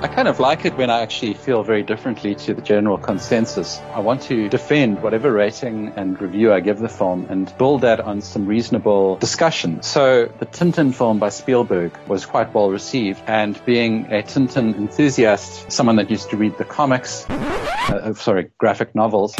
I kind of like it when I actually feel very differently to the general consensus. I want to defend whatever rating and review I give the film and build that on some reasonable discussion. So the Tintin film by Spielberg was quite well received and being a Tintin enthusiast, someone that used to read the comics, uh, sorry, graphic novels,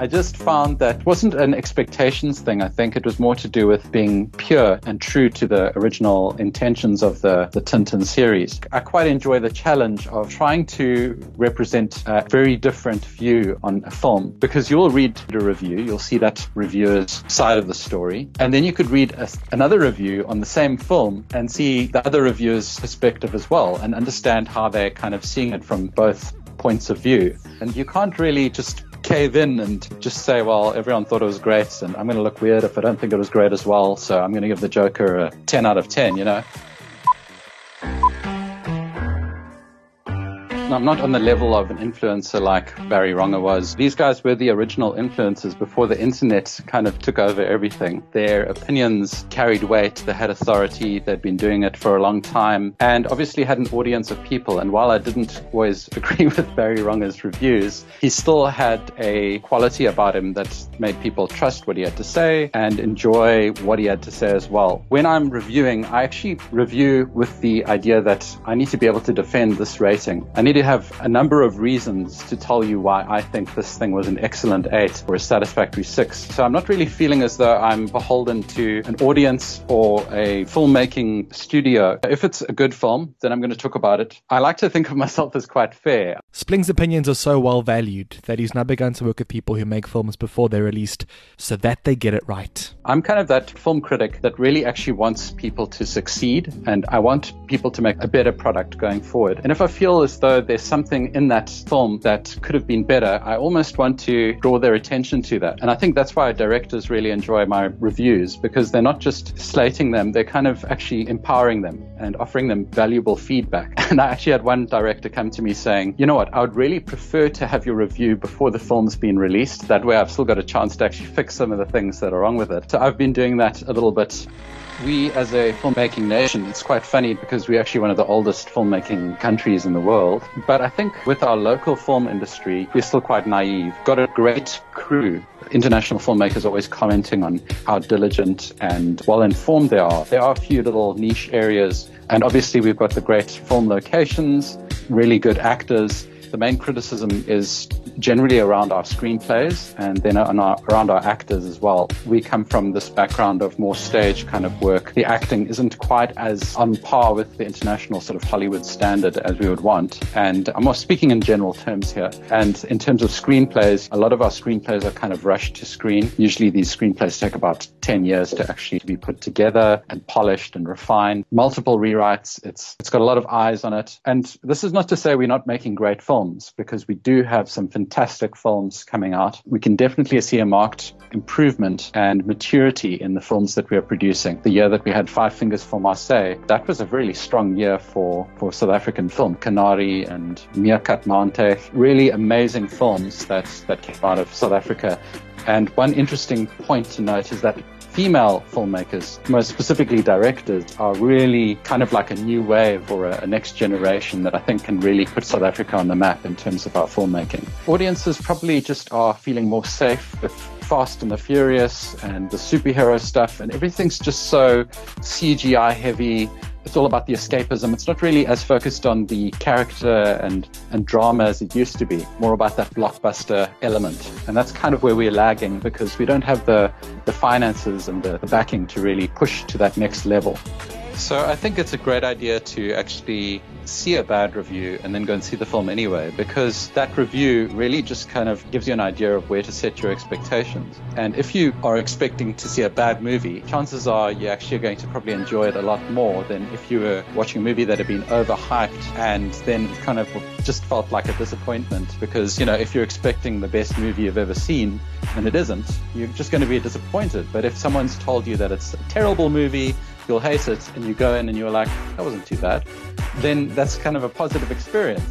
I just found that wasn't an expectations thing. I think it was more to do with being pure and true to the original intentions of the, the Tintin series. I quite enjoy the challenge of trying to represent a very different view on a film because you'll read the review, you'll see that reviewer's side of the story, and then you could read a, another review on the same film and see the other reviewer's perspective as well and understand how they're kind of seeing it from both points of view. And you can't really just cave in and just say, well, everyone thought it was great, and I'm going to look weird if I don't think it was great as well. So I'm going to give the Joker a 10 out of 10, you know? I'm not on the level of an influencer like Barry Ronge was. These guys were the original influencers before the internet kind of took over everything. Their opinions carried weight, they had authority, they'd been doing it for a long time, and obviously had an audience of people. And while I didn't always agree with Barry Ronge's reviews, he still had a quality about him that made people trust what he had to say and enjoy what he had to say as well. When I'm reviewing, I actually review with the idea that I need to be able to defend this rating. I need to have a number of reasons to tell you why I think this thing was an excellent eight or a satisfactory six. So I'm not really feeling as though I'm beholden to an audience or a filmmaking studio. If it's a good film, then I'm going to talk about it. I like to think of myself as quite fair. Spling's opinions are so well valued that he's now begun to work with people who make films before they're released so that they get it right. I'm kind of that film critic that really actually wants people to succeed and I want people to make a better product going forward. And if I feel as though there's something in that film that could have been better, I almost want to draw their attention to that. And I think that's why directors really enjoy my reviews because they're not just slating them, they're kind of actually empowering them and offering them valuable feedback. And I actually had one director come to me saying, you know what, I would really prefer to have your review before the film's been released. That way I've still got a chance to actually fix some of the things that are wrong with it. So I've been doing that a little bit we, as a filmmaking nation, it's quite funny because we're actually one of the oldest filmmaking countries in the world. But I think with our local film industry, we're still quite naive. Got a great crew. International filmmakers always commenting on how diligent and well informed they are. There are a few little niche areas. And obviously, we've got the great film locations, really good actors the main criticism is generally around our screenplays and then our, around our actors as well. We come from this background of more stage kind of work. The acting isn't quite as on par with the international sort of Hollywood standard as we would want. And I'm more speaking in general terms here. And in terms of screenplays, a lot of our screenplays are kind of rushed to screen. Usually these screenplays take about 10 years to actually be put together and polished and refined. Multiple rewrites. It's, it's got a lot of eyes on it. And this is not to say we're not making great films films because we do have some fantastic films coming out. We can definitely see a marked improvement and maturity in the films that we are producing. The year that we had Five Fingers for Marseille, that was a really strong year for, for South African film. Canary and Meerkat Mountain, really amazing films that, that came out of South Africa. And one interesting point to note is that female filmmakers, most specifically directors, are really kind of like a new wave or a, a, next generation that I think can really put South Africa on the map in terms of our filmmaking. Audiences probably just are feeling more safe Fast and the Furious and the superhero stuff, and everything's just so CGI heavy it's all about the escapism. It's not really as focused on the character and, and drama as it used to be, more about that blockbuster element. And that's kind of where we're lagging because we don't have the, the finances and the, the backing to really push to that next level. So I think it's a great idea to actually see a bad review and then go and see the film anyway, because that review really just kind of gives you an idea of where to set your expectations. And if you are expecting to see a bad movie, chances are you're actually going to probably enjoy it a lot more than if you were watching a movie that had been overhyped and then kind of just felt like a disappointment. Because, you know, if you're expecting the best movie you've ever seen and it isn't, you're just going to be disappointed. But if someone's told you that it's a terrible movie, you'll hate it, and you go in and you're like, that wasn't too bad, then that's kind of a positive experience.